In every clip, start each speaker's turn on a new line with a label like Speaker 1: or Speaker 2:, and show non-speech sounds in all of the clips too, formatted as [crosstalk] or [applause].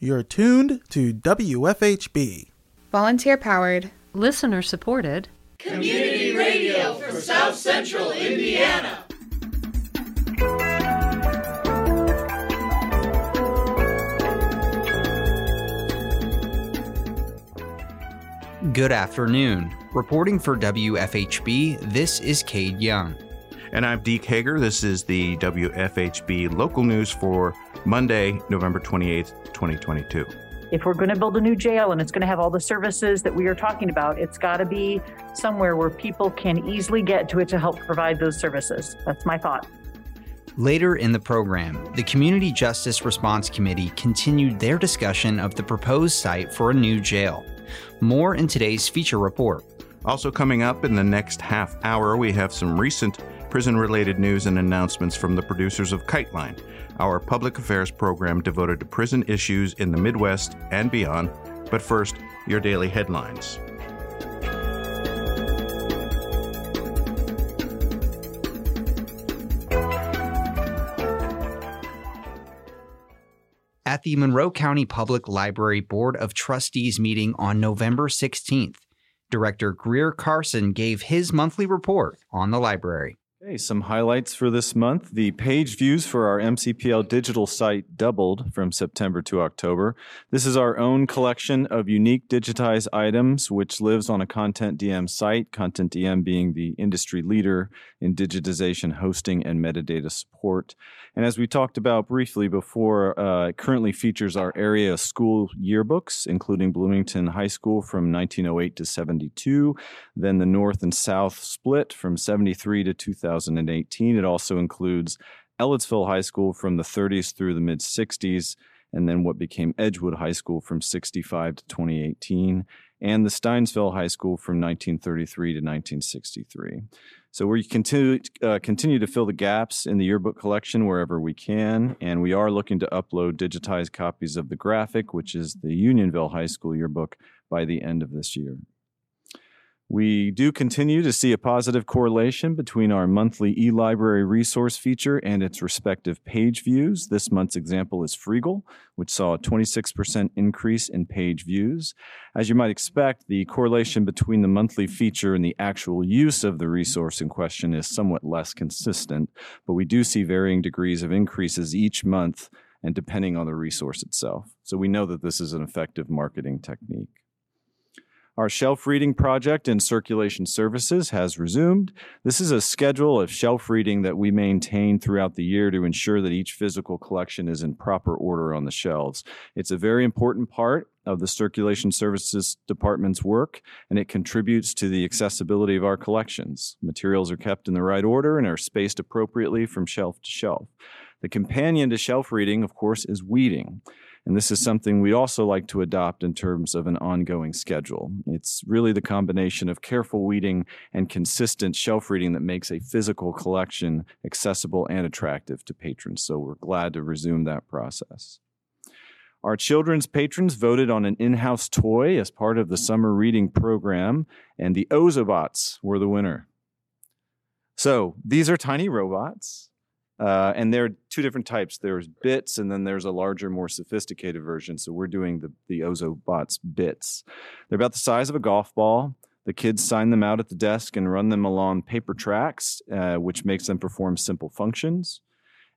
Speaker 1: You're tuned to WFHB.
Speaker 2: Volunteer powered,
Speaker 3: listener supported,
Speaker 4: community radio for South Central Indiana.
Speaker 5: Good afternoon. Reporting for WFHB, this is Cade Young.
Speaker 6: And I'm Deke Hager. This is the WFHB local news for Monday, November 28th, 2022.
Speaker 7: If we're going to build a new jail and it's going to have all the services that we are talking about, it's got to be somewhere where people can easily get to it to help provide those services. That's my thought.
Speaker 5: Later in the program, the Community Justice Response Committee continued their discussion of the proposed site for a new jail. More in today's feature report.
Speaker 6: Also, coming up in the next half hour, we have some recent prison related news and announcements from the producers of KiteLine, our public affairs program devoted to prison issues in the Midwest and beyond. But first, your daily headlines.
Speaker 5: At the Monroe County Public Library Board of Trustees meeting on November 16th, Director Grier Carson gave his monthly report on the library.
Speaker 8: Some highlights for this month. The page views for our MCPL digital site doubled from September to October. This is our own collection of unique digitized items, which lives on a Content DM site, Content DM being the industry leader in digitization, hosting, and metadata support. And as we talked about briefly before, uh, it currently features our area school yearbooks, including Bloomington High School from 1908 to 72, then the North and South split from 73 to 2018. It also includes Ellettsville High School from the 30s through the mid 60s, and then what became Edgewood High School from 65 to 2018, and the Stinesville High School from 1933 to 1963. So we continue uh, continue to fill the gaps in the yearbook collection wherever we can, and we are looking to upload digitized copies of the graphic, which is the Unionville High School yearbook, by the end of this year. We do continue to see a positive correlation between our monthly e-library resource feature and its respective page views. This month's example is Freegal, which saw a 26% increase in page views. As you might expect, the correlation between the monthly feature and the actual use of the resource in question is somewhat less consistent, but we do see varying degrees of increases each month and depending on the resource itself. So we know that this is an effective marketing technique. Our shelf reading project in circulation services has resumed. This is a schedule of shelf reading that we maintain throughout the year to ensure that each physical collection is in proper order on the shelves. It's a very important part of the circulation services department's work and it contributes to the accessibility of our collections. Materials are kept in the right order and are spaced appropriately from shelf to shelf. The companion to shelf reading, of course, is weeding. And this is something we'd also like to adopt in terms of an ongoing schedule. It's really the combination of careful weeding and consistent shelf reading that makes a physical collection accessible and attractive to patrons. So we're glad to resume that process. Our children's patrons voted on an in house toy as part of the summer reading program, and the Ozobots were the winner. So these are tiny robots uh, and there are two different types. There's bits, and then there's a larger, more sophisticated version. So we're doing the the Ozobots bits. They're about the size of a golf ball. The kids sign them out at the desk and run them along paper tracks, uh, which makes them perform simple functions.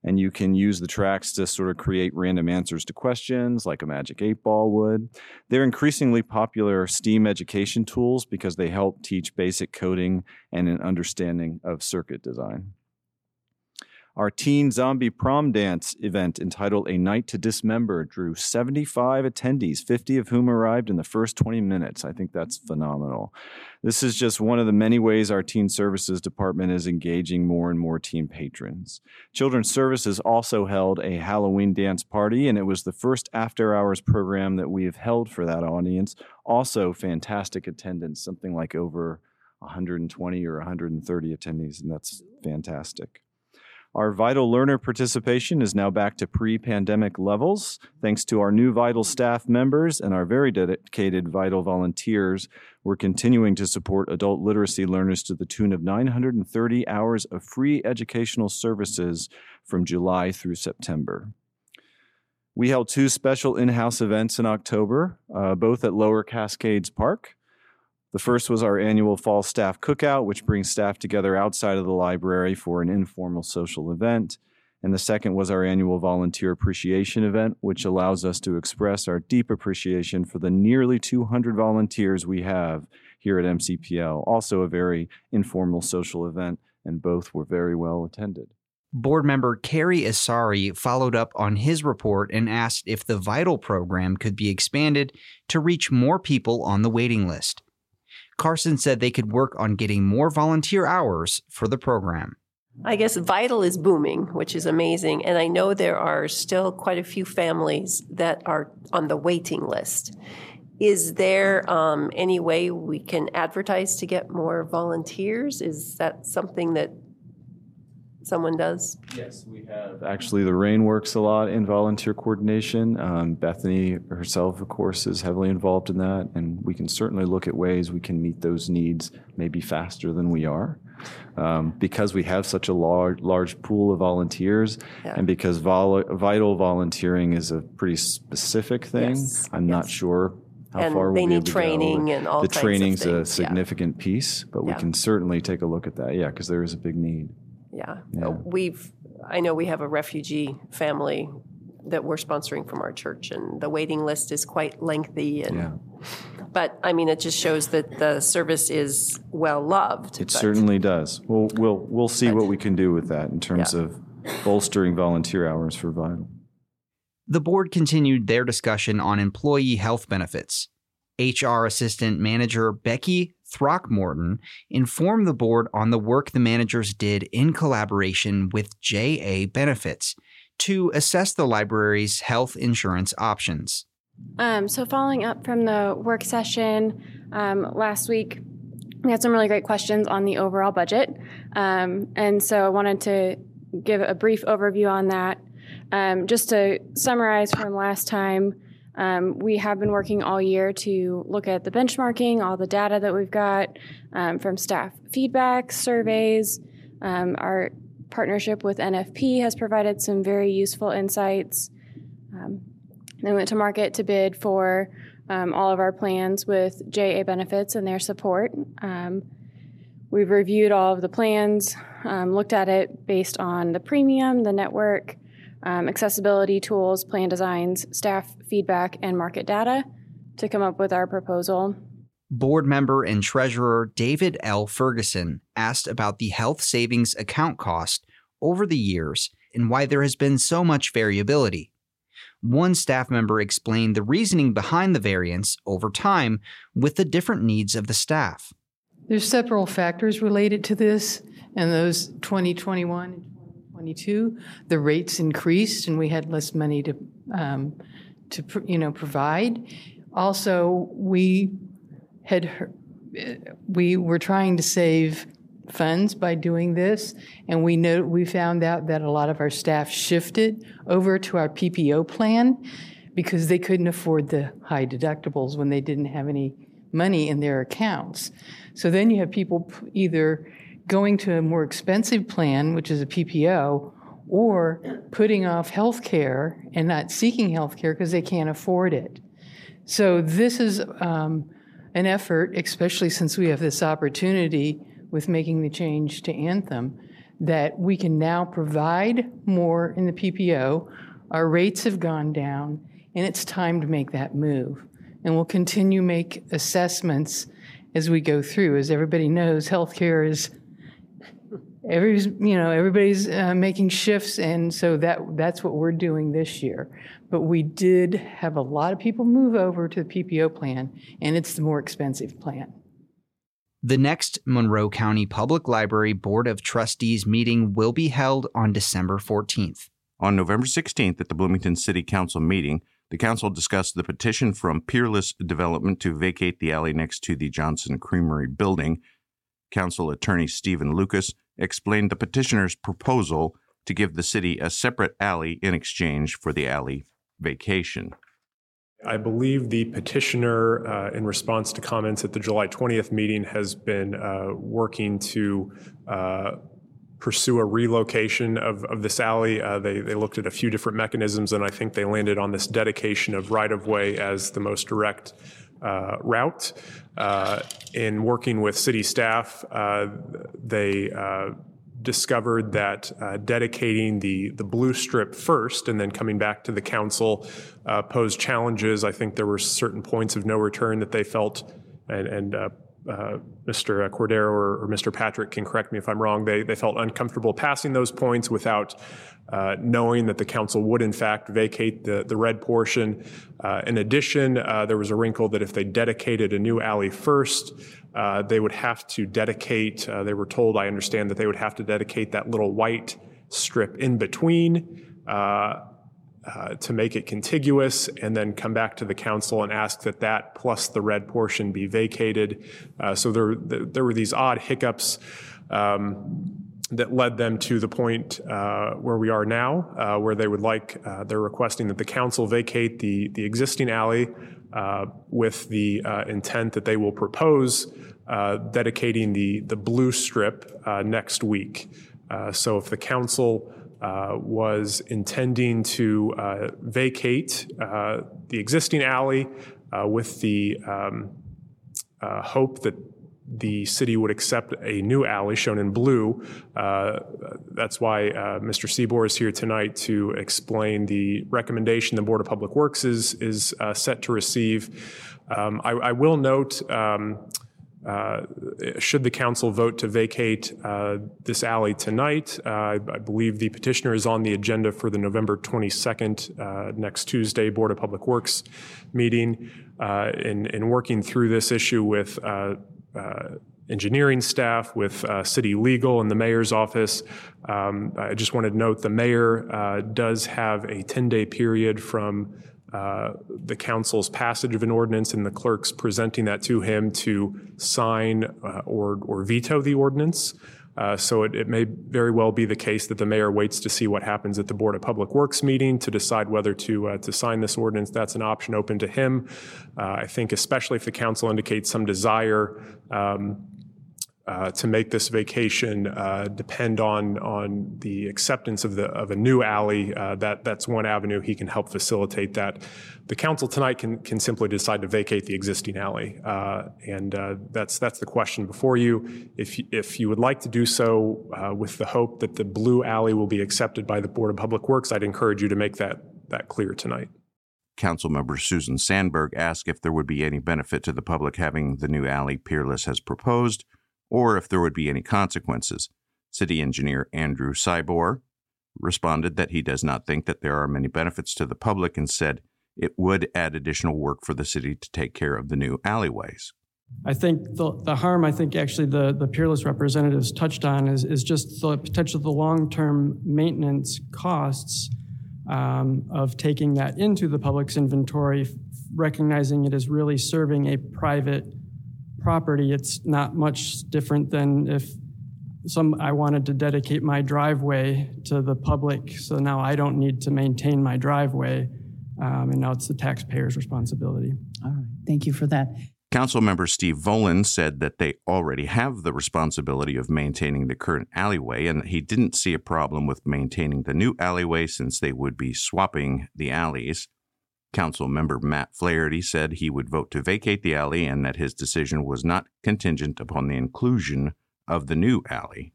Speaker 8: And you can use the tracks to sort of create random answers to questions like a magic eight ball would. They're increasingly popular STEAM education tools because they help teach basic coding and an understanding of circuit design. Our teen zombie prom dance event entitled A Night to Dismember drew 75 attendees, 50 of whom arrived in the first 20 minutes. I think that's phenomenal. This is just one of the many ways our teen services department is engaging more and more teen patrons. Children's Services also held a Halloween dance party, and it was the first after hours program that we have held for that audience. Also, fantastic attendance, something like over 120 or 130 attendees, and that's fantastic. Our Vital Learner participation is now back to pre pandemic levels, thanks to our new Vital staff members and our very dedicated Vital volunteers. We're continuing to support adult literacy learners to the tune of 930 hours of free educational services from July through September. We held two special in house events in October, uh, both at Lower Cascades Park. The first was our annual fall staff cookout, which brings staff together outside of the library for an informal social event. And the second was our annual volunteer appreciation event, which allows us to express our deep appreciation for the nearly 200 volunteers we have here at MCPL. Also, a very informal social event, and both were very well attended.
Speaker 5: Board member Kerry Asari followed up on his report and asked if the VITAL program could be expanded to reach more people on the waiting list. Carson said they could work on getting more volunteer hours for the program.
Speaker 2: I guess Vital is booming, which is amazing. And I know there are still quite a few families that are on the waiting list. Is there um, any way we can advertise to get more volunteers? Is that something that someone does?
Speaker 8: Yes, we have. Actually, the RAIN works a lot in volunteer coordination. Um, Bethany herself, of course, is heavily involved in that, and we can certainly look at ways we can meet those needs maybe faster than we are. Um, because we have such a large, large pool of volunteers,
Speaker 2: Yeah.
Speaker 8: and because vol- vital volunteering is a pretty specific thing,
Speaker 2: Yes,
Speaker 8: I'm not sure how
Speaker 2: And
Speaker 8: far we'll
Speaker 2: need
Speaker 8: able to go.
Speaker 2: training and all
Speaker 8: the training's a
Speaker 2: things, yeah.
Speaker 8: significant piece, but we
Speaker 2: Yeah.
Speaker 8: can certainly take a look at that. Yeah, because there is a big need.
Speaker 2: Yeah.
Speaker 8: Yeah.
Speaker 2: We've, I know we have a refugee family that we're sponsoring from our church, and the waiting list is quite lengthy. And,
Speaker 8: Yeah.
Speaker 2: But I mean, it just shows that the service is well loved.
Speaker 8: It
Speaker 2: but-
Speaker 8: certainly does. We'll, we'll, we'll see
Speaker 2: But-
Speaker 8: what we can do with that in terms
Speaker 2: Yeah.
Speaker 8: of bolstering volunteer hours for Vital.
Speaker 5: The board continued their discussion on employee health benefits. HR Assistant Manager Becky Throckmorton informed the board on the work the managers did in collaboration with JA Benefits to assess the library's health insurance options.
Speaker 3: Um, so, following up from the work session um, last week, we had some really great questions on the overall budget. Um, and so, I wanted to give a brief overview on that. Um, just to summarize from last time, um, we have been working all year to look at the benchmarking, all the data that we've got um, from staff feedback, surveys. Um, our partnership with NFP has provided some very useful insights. Um, then went to market to bid for um, all of our plans with JA Benefits and their support. Um, we've reviewed all of the plans, looked at it based on the premium, the network, um, accessibility tools, plan designs, staff feedback, and market data to come up with our proposal.
Speaker 5: Board member and treasurer David L. Ferguson asked about the health savings account cost over the years and why there has been so much variability. One staff member explained the reasoning behind the variance over time with the different needs of the staff.
Speaker 9: There's several factors related to this, and those 2021 and 2022, the rates increased, and we had less money to, um, to you know, provide. Also, we had, we were trying to save funds by doing this, and we know, we found out that a lot of our staff shifted over to our PPO plan because they couldn't afford the high deductibles when they didn't have any money in their accounts. So then you have people either going to a more expensive plan, which is a PPO, or putting off health care and not seeking health care because they can't afford it. So this is um, an effort, especially since we have this opportunity with making the change to Anthem, that we can now provide more in the PPO. Our rates have gone down, and it's time to make that move. And we'll continue make assessments as we go through. As everybody knows, healthcare is everybody's you know everybody's uh, making shifts, and so that that's what we're doing this year. But we did have a lot of people move over to the PPO plan, and it's the more expensive plan.
Speaker 5: The next Monroe County Public Library Board of Trustees meeting will be held on December 14th.
Speaker 6: On November 16th at the Bloomington City Council meeting, the council discussed the petition from Peerless Development to vacate the alley next to the Johnson Creamery building. Council Attorney Stephen Lucas explained the petitioner's proposal to give the city a separate alley in exchange for the alley vacation.
Speaker 10: I believe the petitioner, uh, in response to comments at the July 20th meeting, has been uh, working to uh, pursue a relocation of, of this alley. Uh, they, they looked at a few different mechanisms, and I think they landed on this dedication of right of way as the most direct uh, route. Uh, in working with city staff, uh, they uh, discovered that uh, dedicating the, the blue strip first and then coming back to the council uh, posed challenges. I think there were certain points of no return that they felt, and, and uh, uh Mr. Cordero or, or, Mr. Patrick can correct me if I'm wrong, they, they felt uncomfortable passing those points without uh, knowing that the council would in fact vacate the, the red portion. Uh, in addition, there was a wrinkle that if they dedicated a new alley first, uh, they would have to dedicate, uh, they were told, I understand, that they would have to dedicate that little white strip in between uh, to make it contiguous and then come back to the council and ask that that plus the red portion be vacated. Uh, so there, there were these odd hiccups. Um, that led them to the point uh, where we are now, uh, where they would like, uh, they're requesting that the council vacate the, the existing alley with the intent that they will propose dedicating the, the blue strip next week. so if the council was intending to vacate the existing alley with the um, hope that the city would accept a new alley shown in blue. Uh, that's why uh, Mr. Cibor is here tonight to explain the recommendation the Board of Public Works is, is uh, set to receive. Um, I, I, will note, um, uh, should the council vote to vacate uh, this alley tonight, uh, I, I, believe the petitioner is on the agenda for the November 22nd, next Tuesday, Board of Public Works meeting. in, in working through this issue with uh, engineering staff, with uh, city legal and the mayor's office. Um, I just wanted to note the mayor uh, does have a 10 day period from uh, the council's passage of an ordinance and the clerks presenting that to him to sign uh, or, or veto the ordinance. Uh, so it, it, may very well be the case that the mayor waits to see what happens at the Board of Public Works meeting to decide whether to uh, to sign this ordinance. That's an option open to him. Uh, I think, especially if the council indicates some desire. Um, uh, to make this vacation uh, depend on on the acceptance of the of a new alley. Uh, that that's one avenue he can help facilitate that. The council tonight can can simply decide to vacate the existing alley, uh, and uh, that's that's the question before you. If if you would like to do so with the hope that the blue alley will be accepted by the Board of Public Works, I'd encourage you to make that that clear tonight.
Speaker 6: Councilmember Susan Sandberg asked if there would be any benefit to the public having the new alley Peerless has proposed or if there would be any consequences. City Engineer Andrew Cibor responded that he does not think that there are many benefits to the public and said it would add additional work for the city to take care of the new alleyways.
Speaker 11: I think the, the harm I think actually the, the peerless representatives touched on is, is just the potential the long-term maintenance costs um, of taking that into the public's inventory, recognizing it is really serving a private property, it's not much different than if some I wanted to dedicate my driveway to the public, so now I don't need to maintain my driveway, um, and now it's the taxpayer's responsibility.
Speaker 12: All right, thank you for that.
Speaker 6: Councilmember Steve Volan said that they already have the responsibility of maintaining the current alleyway, and he didn't see a problem with maintaining the new alleyway since they would be swapping the alleys. Council member Matt Flaherty said he would vote to vacate the alley and that his decision was not contingent upon the inclusion of the new alley.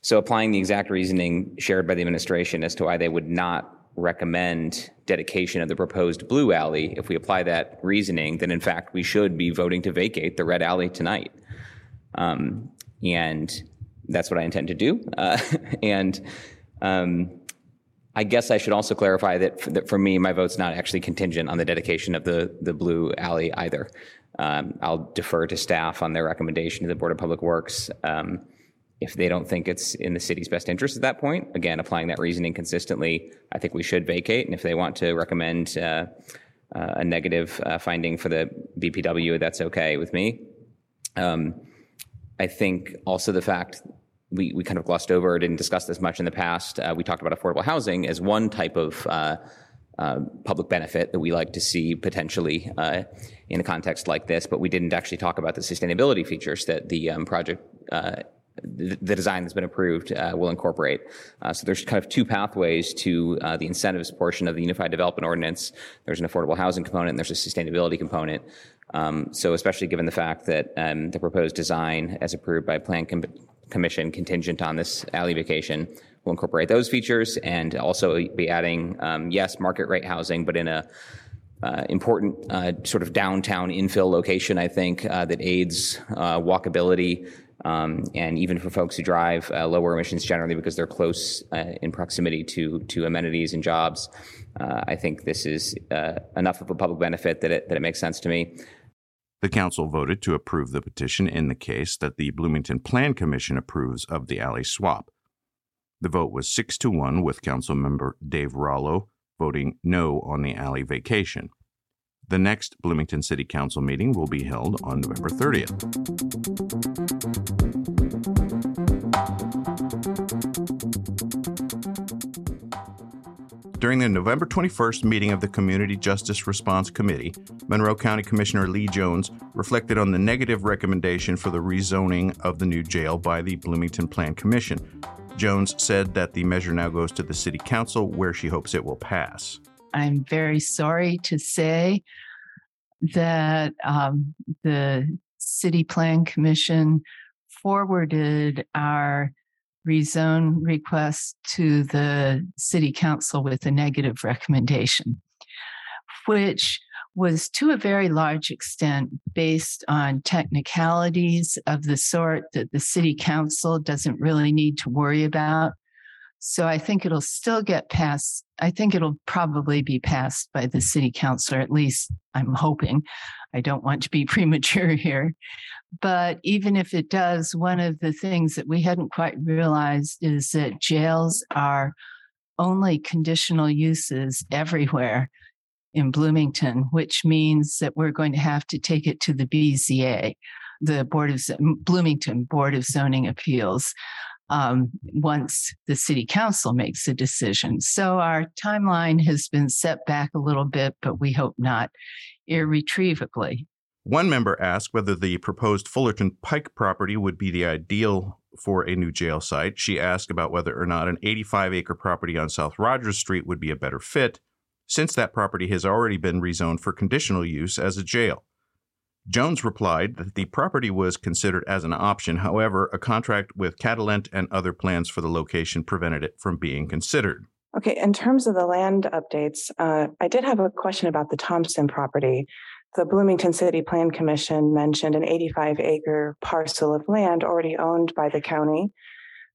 Speaker 13: So, applying the exact reasoning shared by the administration as to why they would not recommend dedication of the proposed blue alley, if we apply that reasoning, then in fact we should be voting to vacate the red alley tonight. Um, and that's what I intend to do. Uh, [laughs] and um, I guess I should also clarify that for, that for, me, my vote's not actually contingent on the dedication of the, the blue alley either. Um, I'll defer to staff on their recommendation to the Board of Public Works. Um, if they don't think it's in the city's best interest at that point, again, applying that reasoning consistently, I think we should vacate. And if they want to recommend uh, uh, a negative uh, finding for the BPW, that's okay with me. Um, I think also the fact we, we kind of glossed over, didn't discuss this much in the past. Uh, we talked about affordable housing as one type of uh, uh, public benefit that we like to see potentially uh, in a context like this, but we didn't actually talk about the sustainability features that the um, project uh, the, design that's been approved uh, will incorporate. So there's kind of two pathways to the incentives portion of the Unified Development Ordinance. There's an affordable housing component and there's a sustainability component. Um, so especially given the fact that um, the proposed design, as approved by Plan Com- Commission, contingent on this alley vacation, will incorporate those features and also be adding, um, yes, market rate housing, but in a uh, important uh, sort of downtown infill location, I think, uh, that aids uh, walkability. Um, and even for folks who drive uh, lower emissions generally because they're close uh, in proximity to, to amenities and jobs, I think this is enough of a public benefit that it, that it makes sense to me.
Speaker 6: The council voted to approve the petition in the case that the Bloomington Plan Commission approves of the alley swap. The vote was 6 to 1 with Councilmember Dave Rollo voting no on the alley vacation. The next Bloomington City Council meeting will be held on November 30th. During the November 21st meeting of the Community Justice Response Committee, Monroe County Commissioner Lee Jones reflected on the negative recommendation for the rezoning of the new jail by the Bloomington Plan Commission. Jones said that the measure now goes to the City Council, where she hopes it will pass.
Speaker 12: I'm very sorry to say that um, the City Plan Commission forwarded our rezone request to the city council with a negative recommendation, which was to a very large extent based on technicalities of the sort that the city council doesn't really need to worry about. So I think it'll still get passed. I think it'll probably be passed by the city council, or at least I'm hoping. I don't want to be [laughs] premature here. But even if it does, one of the things that we hadn't quite realized is that jails are only conditional uses everywhere in Bloomington, which means that we're going to have to take it to the BZA, the Board of Bloomington Board of Zoning Appeals, um, once the City Council makes a decision. So our timeline has been set back a little bit, but we hope not irretrievably.
Speaker 6: One member asked whether the proposed Fullerton Pike property would be the ideal for a new jail site. She asked about whether or not an 85 acre property on South Rogers Street would be a better fit, since that property has already been rezoned for conditional use as a jail. Jones replied that the property was considered as an option. However, a contract with Catalent and other plans for the location prevented it from being considered.
Speaker 14: Okay, in terms of the land updates, uh, I did have a question about the Thompson property the Bloomington City Plan Commission mentioned an 85 acre parcel of land already owned by the county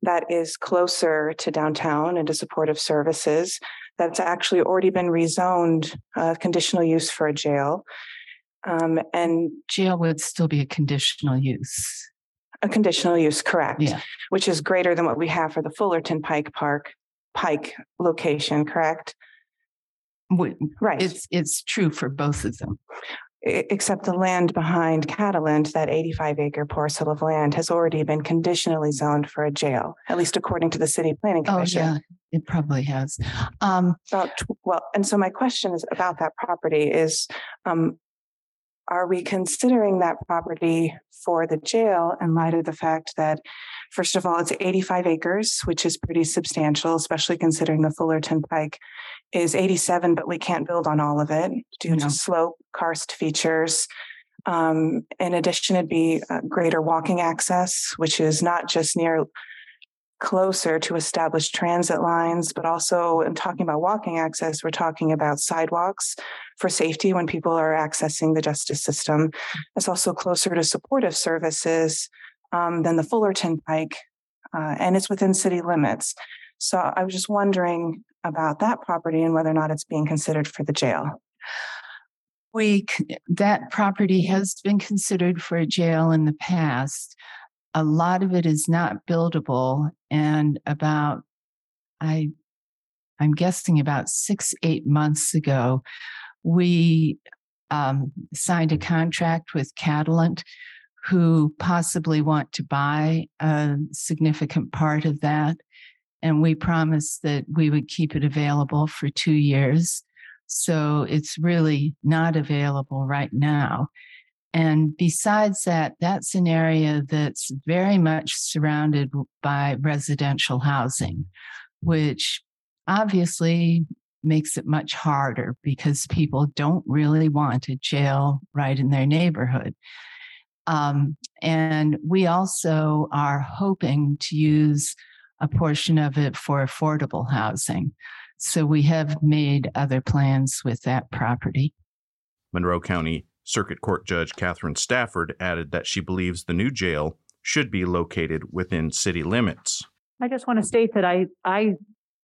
Speaker 14: that is closer to downtown and to supportive services that's actually already been rezoned uh, conditional use for a jail. Um, and
Speaker 12: jail would still be a conditional use.
Speaker 14: A conditional use, correct?
Speaker 12: Yeah.
Speaker 14: Which is greater than what we have for the Fullerton Pike Park Pike location, correct?
Speaker 12: Right. It's it's true for both of them
Speaker 14: except the land behind Catalent, that 85 acre parcel of land, has already been conditionally zoned for a jail, at least according to the city planning commission.
Speaker 12: Oh, yeah, it probably has. Um,
Speaker 14: about, well, and so my question is about that property is um, are we considering that property for the jail in light of the fact that, first of all, it's 85 acres, which is pretty substantial, especially considering the Fullerton Pike is 87, but we can't build on all of it due no. to slope, karst features. Um, in addition, it'd be greater walking access, which is not just near closer to established transit lines, but also in talking about walking access, we're talking about sidewalks for safety when people are accessing the justice system. It's also closer to supportive services um, than the Fullerton Pike, uh, and it's within city limits. So I was just wondering about that property and whether or not it's being considered for the jail.
Speaker 12: We that property has been considered for a jail in the past a lot of it is not buildable and about i i'm guessing about six eight months ago we um, signed a contract with catalent who possibly want to buy a significant part of that and we promised that we would keep it available for two years. So it's really not available right now and besides that, that's an area that's very much surrounded by residential housing, which obviously makes it much harder because people don't really want a jail right in their neighborhood. Um, and we also are hoping to use a portion of it for affordable housing. So we have made other plans with that property.
Speaker 6: Monroe County Circuit Court Judge Catherine Stafford added that she believes the new jail should be located within city limits.
Speaker 7: I just want to state that I, I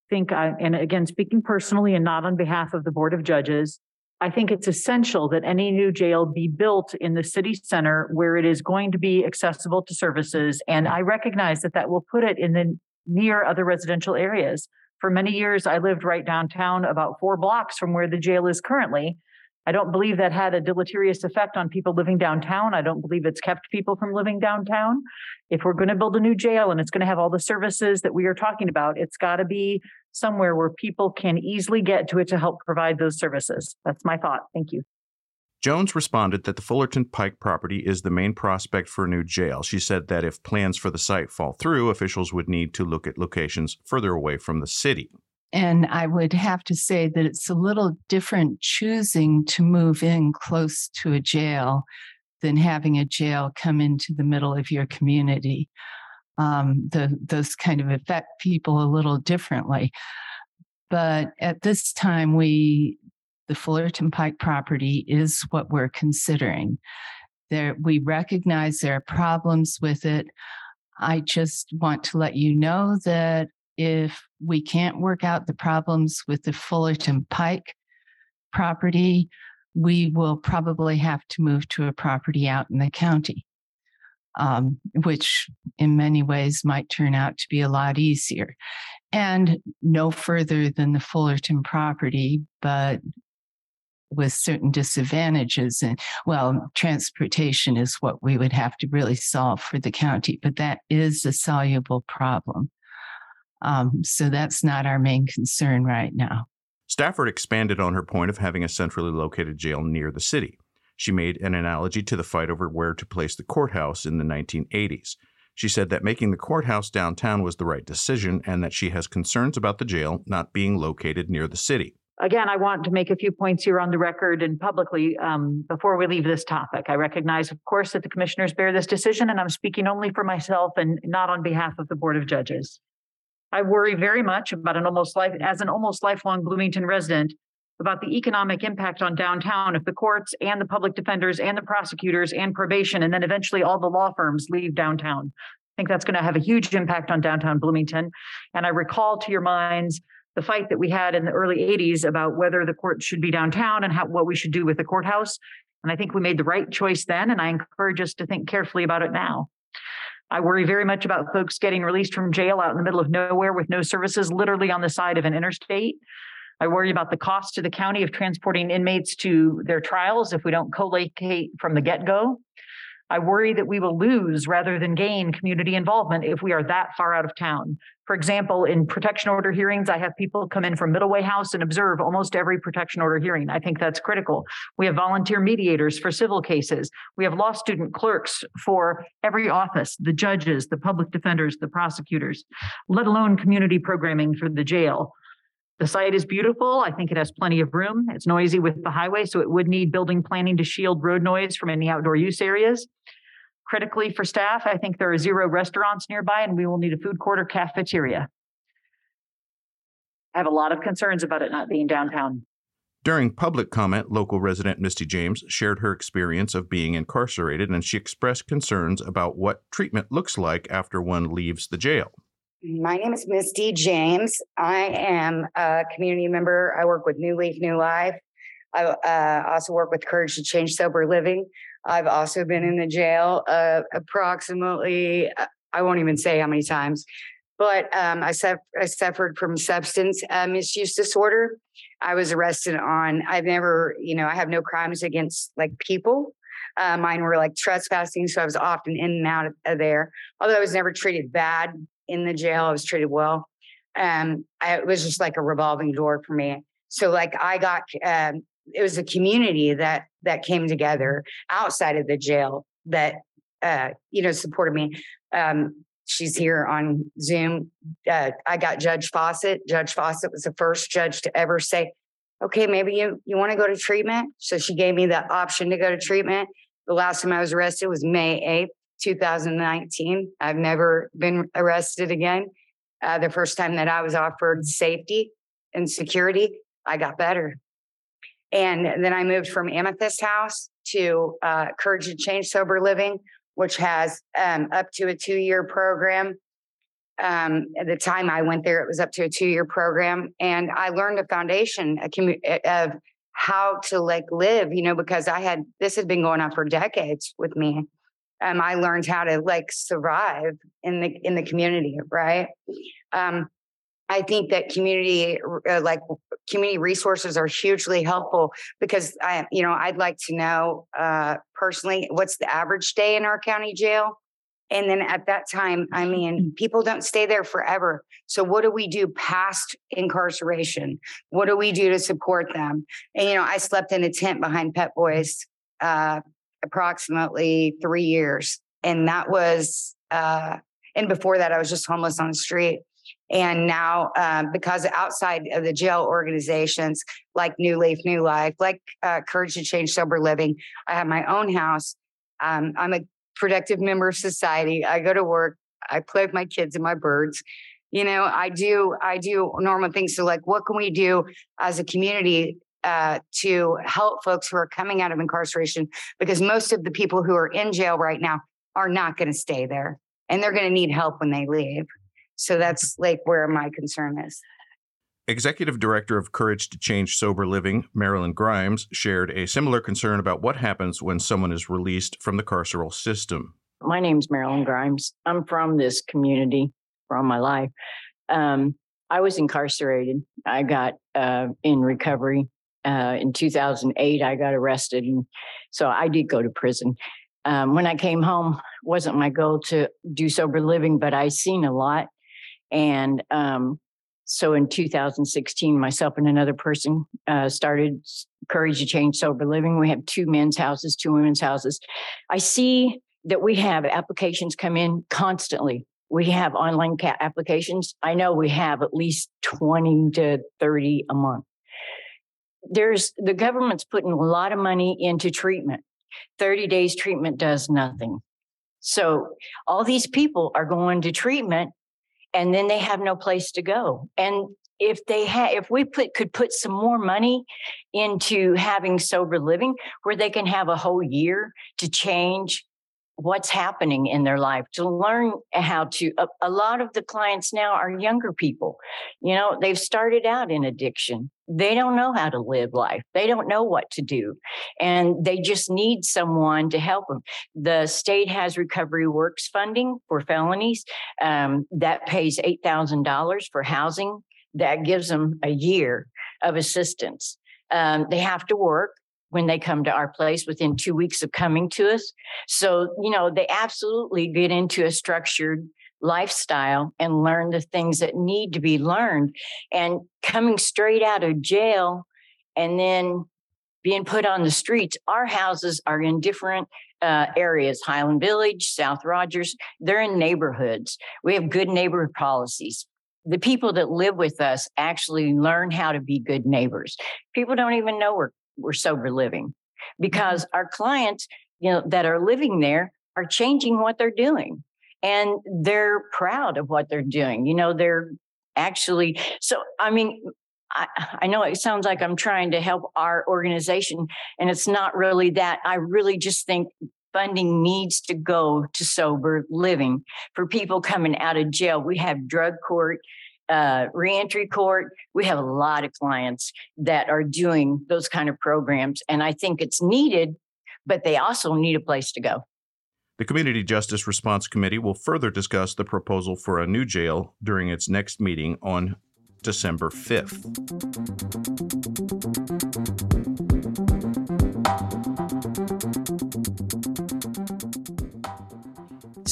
Speaker 7: think, I, and again, speaking personally and not on behalf of the Board of Judges, I think it's essential that any new jail be built in the city center where it is going to be accessible to services. And I recognize that that will put it in the near other residential areas. For many years, I lived right downtown, about four blocks from where the jail is currently. I don't believe that had a deleterious effect on people living downtown. I don't believe it's kept people from living downtown. If we're going to build a new jail and it's going to have all the services that we are talking about, it's got to be somewhere where people can easily get to it to help provide those services. That's my thought. Thank you.
Speaker 6: Jones responded that the Fullerton Pike property is the main prospect for a new jail. She said that if plans for the site fall through, officials would need to look at locations further away from the city.
Speaker 12: And I would have to say that it's a little different choosing to move in close to a jail than having a jail come into the middle of your community. Um, the, those kind of affect people a little differently. But at this time, we the Fullerton Pike property is what we're considering. There, we recognize there are problems with it. I just want to let you know that if we can't work out the problems with the Fullerton Pike property, we will probably have to move to a property out in the county, um, which in many ways might turn out to be a lot easier. And no further than the Fullerton property, but with certain disadvantages. And well, transportation is what we would have to really solve for the county, but that is a soluble problem. Um, so that's not our main concern right now.
Speaker 6: Stafford expanded on her point of having a centrally located jail near the city. She made an analogy to the fight over where to place the courthouse in the 1980s. She said that making the courthouse downtown was the right decision and that she has concerns about the jail not being located near the city.
Speaker 7: Again, I want to make a few points here on the record and publicly um, before we leave this topic. I recognize, of course, that the commissioners bear this decision, and I'm speaking only for myself and not on behalf of the Board of Judges. I worry very much about an almost life as an almost lifelong Bloomington resident about the economic impact on downtown if the courts and the public defenders and the prosecutors and probation and then eventually all the law firms leave downtown. I think that's going to have a huge impact on downtown Bloomington. And I recall to your minds the fight that we had in the early 80s about whether the court should be downtown and how what we should do with the courthouse. And I think we made the right choice then, and I encourage us to think carefully about it now. I worry very much about folks getting released from jail out in the middle of nowhere with no services, literally on the side of an interstate. I worry about the cost to the county of transporting inmates to their trials if we don't co-locate from the get-go. I worry that we will lose rather than gain community involvement if we are that far out of town. For example, in protection order hearings, I have people come in from Middle Way House and observe almost every protection order hearing. I think that's critical. We have volunteer mediators for civil cases. We have law student clerks for every office, the judges, the public defenders, the prosecutors, let alone community programming for the jail. The site is beautiful. I think it has plenty of room. It's noisy with the highway, so it would need building planning to shield road noise from any outdoor use areas. Critically for staff, I think there are zero restaurants nearby and we will need a food court or cafeteria. I have a lot of concerns about it not being downtown.
Speaker 6: During public comment, local resident Misty James shared her experience of being incarcerated and she expressed concerns about what treatment looks like after one leaves the jail.
Speaker 15: My name is Misty James. I am a community member. I work with New Leaf New Life. I uh, also work with Courage to Change Sober Living. I've also been in the jail uh, approximately, uh, I won't even say how many times, but um, I, I, suffered from substance uh, misuse disorder. I was arrested on, I've never, you know, I have no crimes against like people. Uh, mine were like trespassing, so I was often in and out of there. Although I was never treated bad, in the jail. I was treated well. Um, I, it was just like a revolving door for me. So like I got um, it was a community that that came together outside of the jail that uh, you know supported me. Um, she's here on Zoom. Uh, I got Judge Fawcett. Judge Fawcett was the first judge to ever say, "Okay, maybe you you want to go to treatment." So she gave me the option to go to treatment. The last time I was arrested was May eighth, two thousand nineteen. I've never been arrested again. Uh, the first time that I was offered safety and security, I got better. And then I moved from Amethyst House to uh, Courage to Change Sober Living, which has um, up to a two year program. Um, at the time I went there, it was up to a two year program. And I learned a foundation a commu- of how to like live, you know, because I had this had been going on for decades with me. Um, I learned how to like survive in the in the community, right? Um, I think that community, uh, like community resources, are hugely helpful because I, you know, I'd like to know uh, personally what's the average day in our county jail, and then at that time, I mean, people don't stay there forever. So what do we do past incarceration? What do we do to support them? And you know, I slept in a tent behind Pet Boys uh, approximately three years, and that was, uh, and before that, I was just homeless on the street. And now, uh, because outside of the jail organizations like New Leaf, New Life, like uh, Courage to Change Sober Living, I have my own house. Um, I'm a productive member of society. I go to work. I play with my kids and my birds. You know, I do. I do normal things. So, like, what can we do as a community uh, to help folks who are coming out of incarceration? Because most of the people who are in jail right now are not going to stay there, and they're going to need help when they leave. So that's like where my concern is.
Speaker 6: Executive Director of Courage to Change Sober Living, Marilyn Grimes, shared a similar concern about what happens when someone is released from the carceral system.
Speaker 16: My name's Marilyn Grimes. I'm from this community for all my life. Um, I was incarcerated. I got uh, in recovery. Uh, in 2008, I got arrested. And so I did go to prison. Um, when I came home, wasn't my goal to do sober living, but I seen a lot and um, so in 2016, myself and another person uh, started Courage to Change Sober Living. We have two men's houses, two women's houses. I see that we have applications come in constantly. We have online ca- applications. I know we have at least 20 to 30 a month. There's the government's putting a lot of money into treatment. 30 days treatment does nothing. So all these people are going to treatment and then they have no place to go. And if they had, if we put could put some more money into having sober living, where they can have a whole year to change what's happening in their life to learn how to a, a, lot of the clients now are younger people. You know they've started out in addiction. They don't know how to live life. They don't know what to do and they just need someone to help them the state has recovery works funding for felonies um, that pays $8000 for housing. That gives them a year of assistance. Um, they have to work when they come to our place within two weeks of coming to us. So, you know, they absolutely get into a structured lifestyle and learn the things that need to be learned. And coming straight out of jail and then being put on the streets, our houses are in different uh, areas Highland Village, South Rogers. They're in neighborhoods. We have good neighborhood policies. The people that live with us actually learn how to be good neighbors. People don't even know we're we're sober living mm-hmm. because our clients, you know, that are living there are changing what they're doing and they're proud of what they're doing. You know, they're actually so I mean, I, I, know it sounds like I'm trying to help our organization, and it's not really that. I really just think funding needs to go to sober living for people coming out of jail. We have drug court, uh, reentry court. We have a lot of clients that are doing those kind of programs, and I think it's needed, but they also need a place to go.
Speaker 6: The Community Justice Response Committee will further discuss the proposal for a new jail during its next meeting on December 5th.